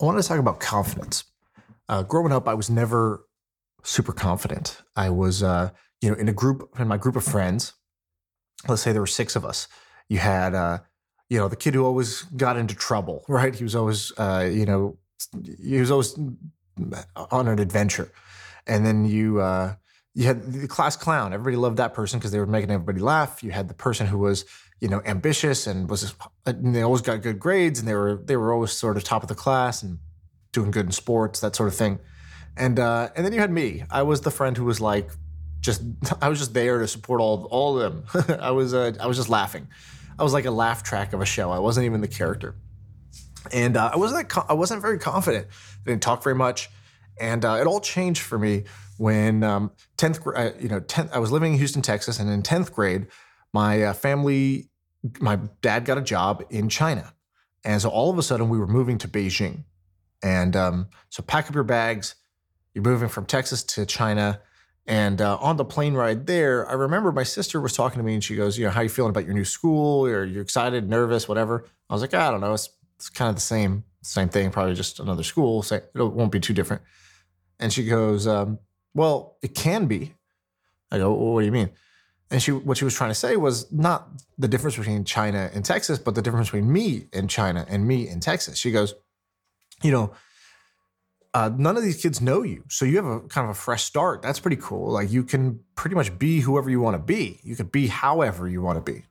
I wanted to talk about confidence. Uh, growing up, I was never super confident. I was, uh, you know, in a group, in my group of friends, let's say there were six of us. You had, uh, you know, the kid who always got into trouble, right? He was always, uh, you know, he was always on an adventure. And then you, uh, you had the class clown. Everybody loved that person because they were making everybody laugh. You had the person who was, you know, ambitious and was and they always got good grades and they were they were always sort of top of the class and doing good in sports, that sort of thing. And uh, and then you had me. I was the friend who was like just I was just there to support all all of them. I was uh, I was just laughing. I was like a laugh track of a show. I wasn't even the character. And uh, I wasn't I wasn't very confident. I didn't talk very much. And uh, it all changed for me when um, 10th uh, you know 10th I was living in Houston, Texas and in 10th grade my uh, family my dad got a job in China. And so all of a sudden we were moving to Beijing. And um, so pack up your bags. You're moving from Texas to China. And uh, on the plane ride there, I remember my sister was talking to me and she goes, you know, how you feeling about your new school? Or you're excited, nervous, whatever. I was like, I don't know. It's, it's kind of the same, same thing, probably just another school. So it won't be too different. And she goes, um, well, it can be. I go, well, what do you mean? And she, what she was trying to say was not the difference between China and Texas, but the difference between me and China and me in Texas. She goes, you know, uh, none of these kids know you, so you have a kind of a fresh start. That's pretty cool. Like you can pretty much be whoever you want to be. You could be however you want to be.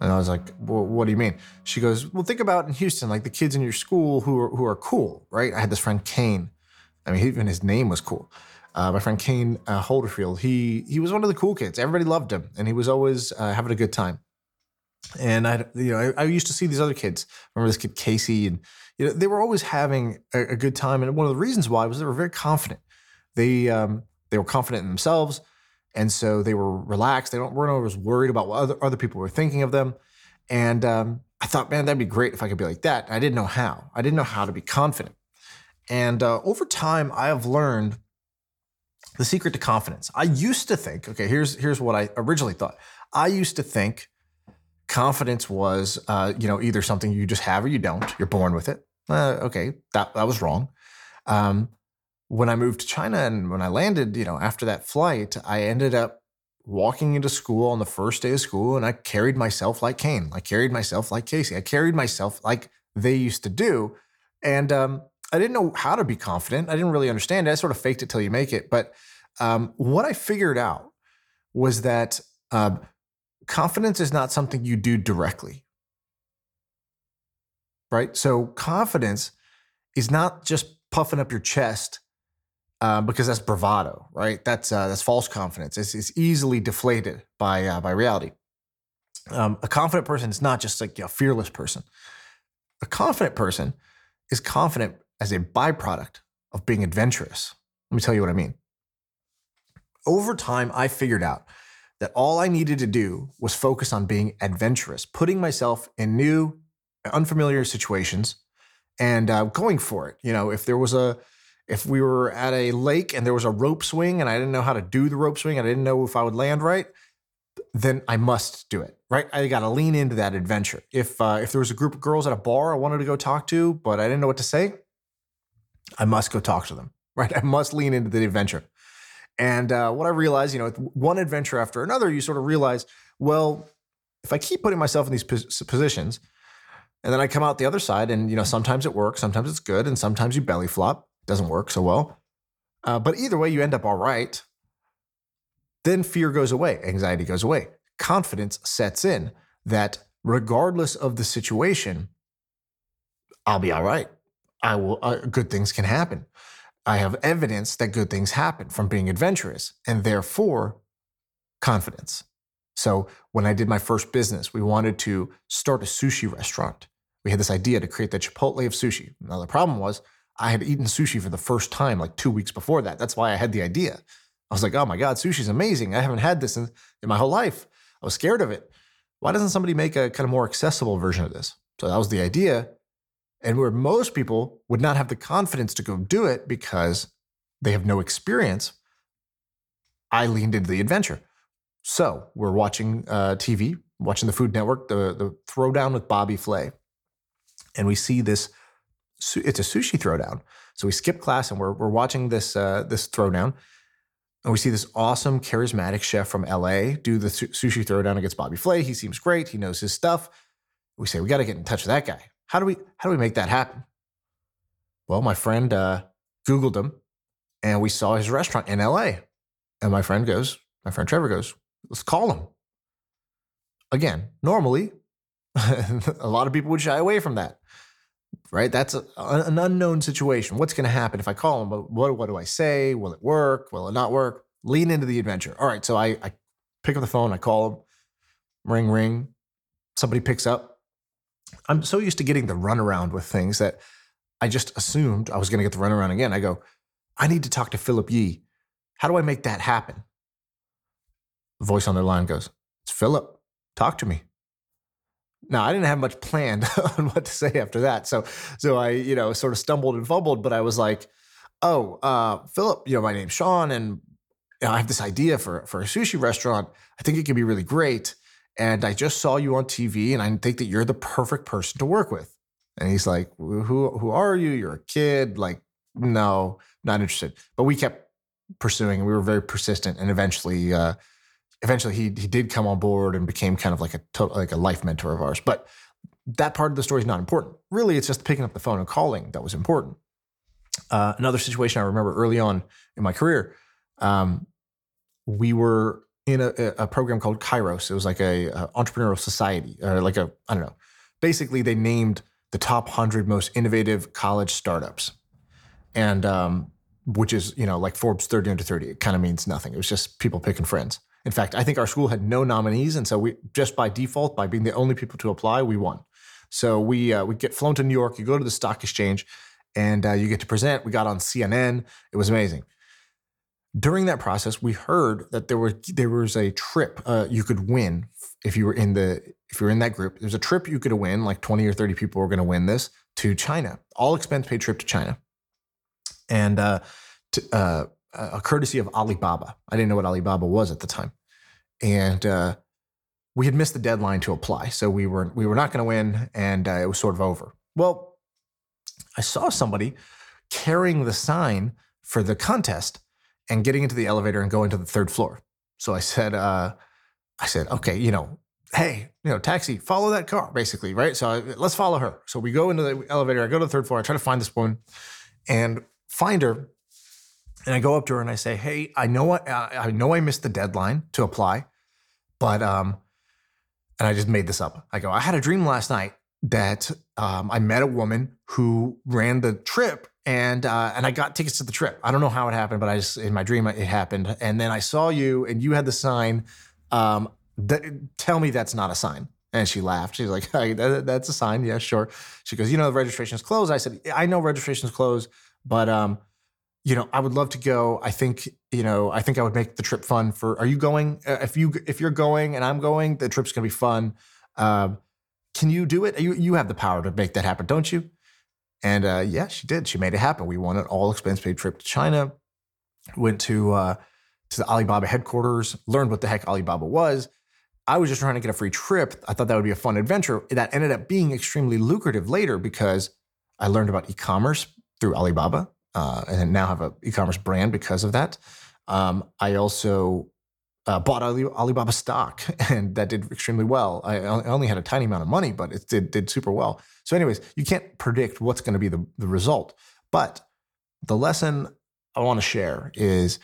And I was like, well, what do you mean? She goes, well, think about in Houston, like the kids in your school who are who are cool, right? I had this friend Kane. I mean, even his name was cool uh, my friend Kane uh, Holderfield, he he was one of the cool kids. Everybody loved him, and he was always uh, having a good time. And I, you know, I, I, used to see these other kids. remember this kid Casey, and you know, they were always having a, a, good time. And one of the reasons why was they were very confident. They um, they were confident in themselves, and so they were relaxed. They don't, weren't always worried about what other other people were thinking of them. And um, I thought, man, that'd be great if I could be like that. I didn't know how. I didn't know how to be confident. And uh, over time, I have learned the secret to confidence. I used to think, okay, here's here's what I originally thought. I used to think confidence was, uh, you know, either something you just have or you don't. You're born with it. Uh, okay, that that was wrong. Um, when I moved to China and when I landed, you know, after that flight, I ended up walking into school on the first day of school, and I carried myself like Kane. I carried myself like Casey. I carried myself like they used to do, and um, I didn't know how to be confident. I didn't really understand it. I sort of faked it till you make it. But um, what I figured out was that uh, confidence is not something you do directly. Right? So confidence is not just puffing up your chest uh, because that's bravado, right? That's uh, that's false confidence. It's, it's easily deflated by uh, by reality. Um, a confident person is not just like a fearless person. A confident person is confident as a byproduct of being adventurous. Let me tell you what I mean. Over time, I figured out that all I needed to do was focus on being adventurous, putting myself in new, unfamiliar situations and uh, going for it. You know, if there was a, if we were at a lake and there was a rope swing and I didn't know how to do the rope swing, I didn't know if I would land right, then I must do it. Right? I got to lean into that adventure. If uh, if there was a group of girls at a bar I wanted to go talk to, but I didn't know what to say, I must go talk to them, right? I must lean into the adventure. And uh, what I realized, you know, one adventure after another, you sort of realize, well, if I keep putting myself in these positions, and then I come out the other side, and you know, sometimes it works, sometimes it's good, and sometimes you belly flop. It doesn't work so well. Uh, but either way, you end up all right. Then fear goes away, anxiety goes away, confidence sets in that regardless of the situation, I'll be all right. I will. Uh, good things can happen. I have evidence that good things happen from being adventurous, and therefore confidence. So when I did my first business, we wanted to start a sushi restaurant. We had this idea to create the Chipotle of sushi. Now the problem was I had eaten sushi for the first time like two weeks before that. That's why I had the idea. I was like, oh my God, sushi's amazing. I haven't had this in, in my whole life. I was scared of it. Why doesn't somebody make a kind of more accessible version of this? So that was the idea. And where most people would not have the confidence to go do it because they have no experience, I leaned into the adventure. So we're watching uh, TV, watching the Food Network, the, the throwdown with Bobby Flay. And we see this, it's a sushi throwdown. So we skip class and we're, we're watching this, uh, this throwdown. And we see this awesome, charismatic chef from LA do the sushi throwdown against Bobby Flay. He seems great. He knows his stuff. We say, we got to get in touch with that guy. How do we, how do we make that happen? Well, my friend uh, Googled him and we saw his restaurant in LA. And my friend goes, my friend Trevor goes, let's call him. Again, normally, a lot of people would shy away from that, right? That's a, an unknown situation. What's going to happen if I call him? What, what do I say? Will it work? Will it not work? Lean into the adventure. All right. So I, I pick up the phone, I call him, ring, ring. Somebody picks up. I'm so used to getting the runaround with things that I just assumed I was going to get the runaround again. I go, I need to talk to Philip Yee. How do I make that happen? The voice on the line goes, It's Philip. Talk to me. Now, I didn't have much planned on what to say after that. So, so I, you know, sort of stumbled and fumbled, but I was like, oh, uh, Philip, you know, my name's Shaan and I have this idea for, for a sushi restaurant. I think it could be really great. And I just saw you on TV and I think that you're the perfect person to work with. And he's like, who, who are you? You're a kid. Like, no, not interested. But we kept pursuing and we were very persistent. And eventually, uh, eventually he, he did come on board and became kind of like a, total, like a life mentor of ours. But that part of the story is not important. Really, it's just picking up the phone and calling that was important. Uh, another situation I remember early on in my career, um, we were in a, a, program called Kairos. It was like a, a entrepreneurial society, or like a I don't know. Basically, they named the top hundred most innovative college startups, and um, which is you know like Forbes 30 under 30. It kind of means nothing. It was just people picking friends. In fact, I think our school had no nominees, and so we just by default, by being the only people to apply, we won. So we uh, we get flown to New York. You go to the stock exchange, and uh, you get to present. We got on CNN. It was amazing. During that process, we heard that there was there was a trip uh, you could win if you were in the if you were in that group. There's a trip you could win, like 20 or 30 people were going to win this to China, all expense paid trip to China, and uh, to, uh, a courtesy of Alibaba. I didn't know what Alibaba was at the time, and uh, we had missed the deadline to apply, so we were we were not going to win, and uh, it was sort of over. Well, I saw somebody carrying the sign for the contest and getting into the elevator and going to the third floor. So I said, uh, I said, okay, you know, hey, you know, taxi, follow that car, basically, right? So I, let's follow her. So we go into the elevator. I go to the third floor. I try to find this woman, and find her and I go up to her and I say, "Hey, I know I, I know I missed the deadline to apply, but um, and I just made this up. I go, I had a dream last night that um, I met a woman who ran the trip and uh, and I got tickets to the trip. I don't know how it happened, but I just in my dream it happened. And then I saw you and you had the sign. Um, th- tell me that's not a sign. And she laughed. She's like, hey, that, "That's a sign. Yeah, sure." She goes, "You know, the registration is closed." I said, "I know registration is closed, but um." you know, I would love to go. I think, you know, I think I would make the trip fun for, are you going? Uh, if you, if you're going and I'm going, the trip's to be fun. Um, can you do it? You, you have the power to make that happen, don't you? And uh, yeah, she did. She made it happen. We won an all expense paid trip to China, went to, uh, to the Alibaba headquarters, learned what the heck Alibaba was. I was just trying to get a free trip. I thought that would be a fun adventure. That ended up being extremely lucrative later because I learned about e commerce through Alibaba uh, and now have an e-commerce brand because of that. Um, I also uh, bought Ali, Alibaba stock, and that did extremely well. I, only had a tiny amount of money, but it did, did super well. So, anyways, you can't predict what's going to be the, the result. But the lesson I want to share is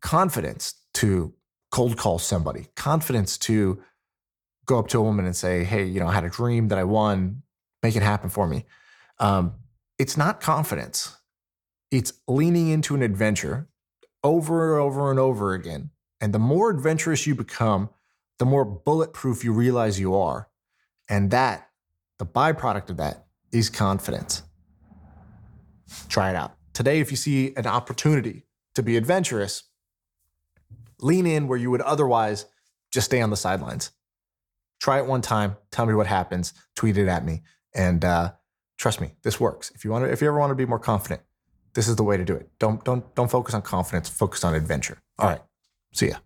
confidence to cold call somebody, confidence to go up to a woman and say, "Hey, you know, I had a dream that I won. Make it happen for me." Um, it's not confidence. It's leaning into an adventure over and over and over again. And the more adventurous you become, the more bulletproof you realize you are. And that, the byproduct of that, is confidence. try it out. Today, if you see an opportunity to be adventurous, lean in where you would otherwise just stay on the sidelines. Try it one time. Tell me what happens. Tweet it at me, and uh, trust me, this works. If you want to, if you ever want to be more confident, this is the way to do it. Don't don't don't focus on confidence. Focus on adventure. All right. See ya.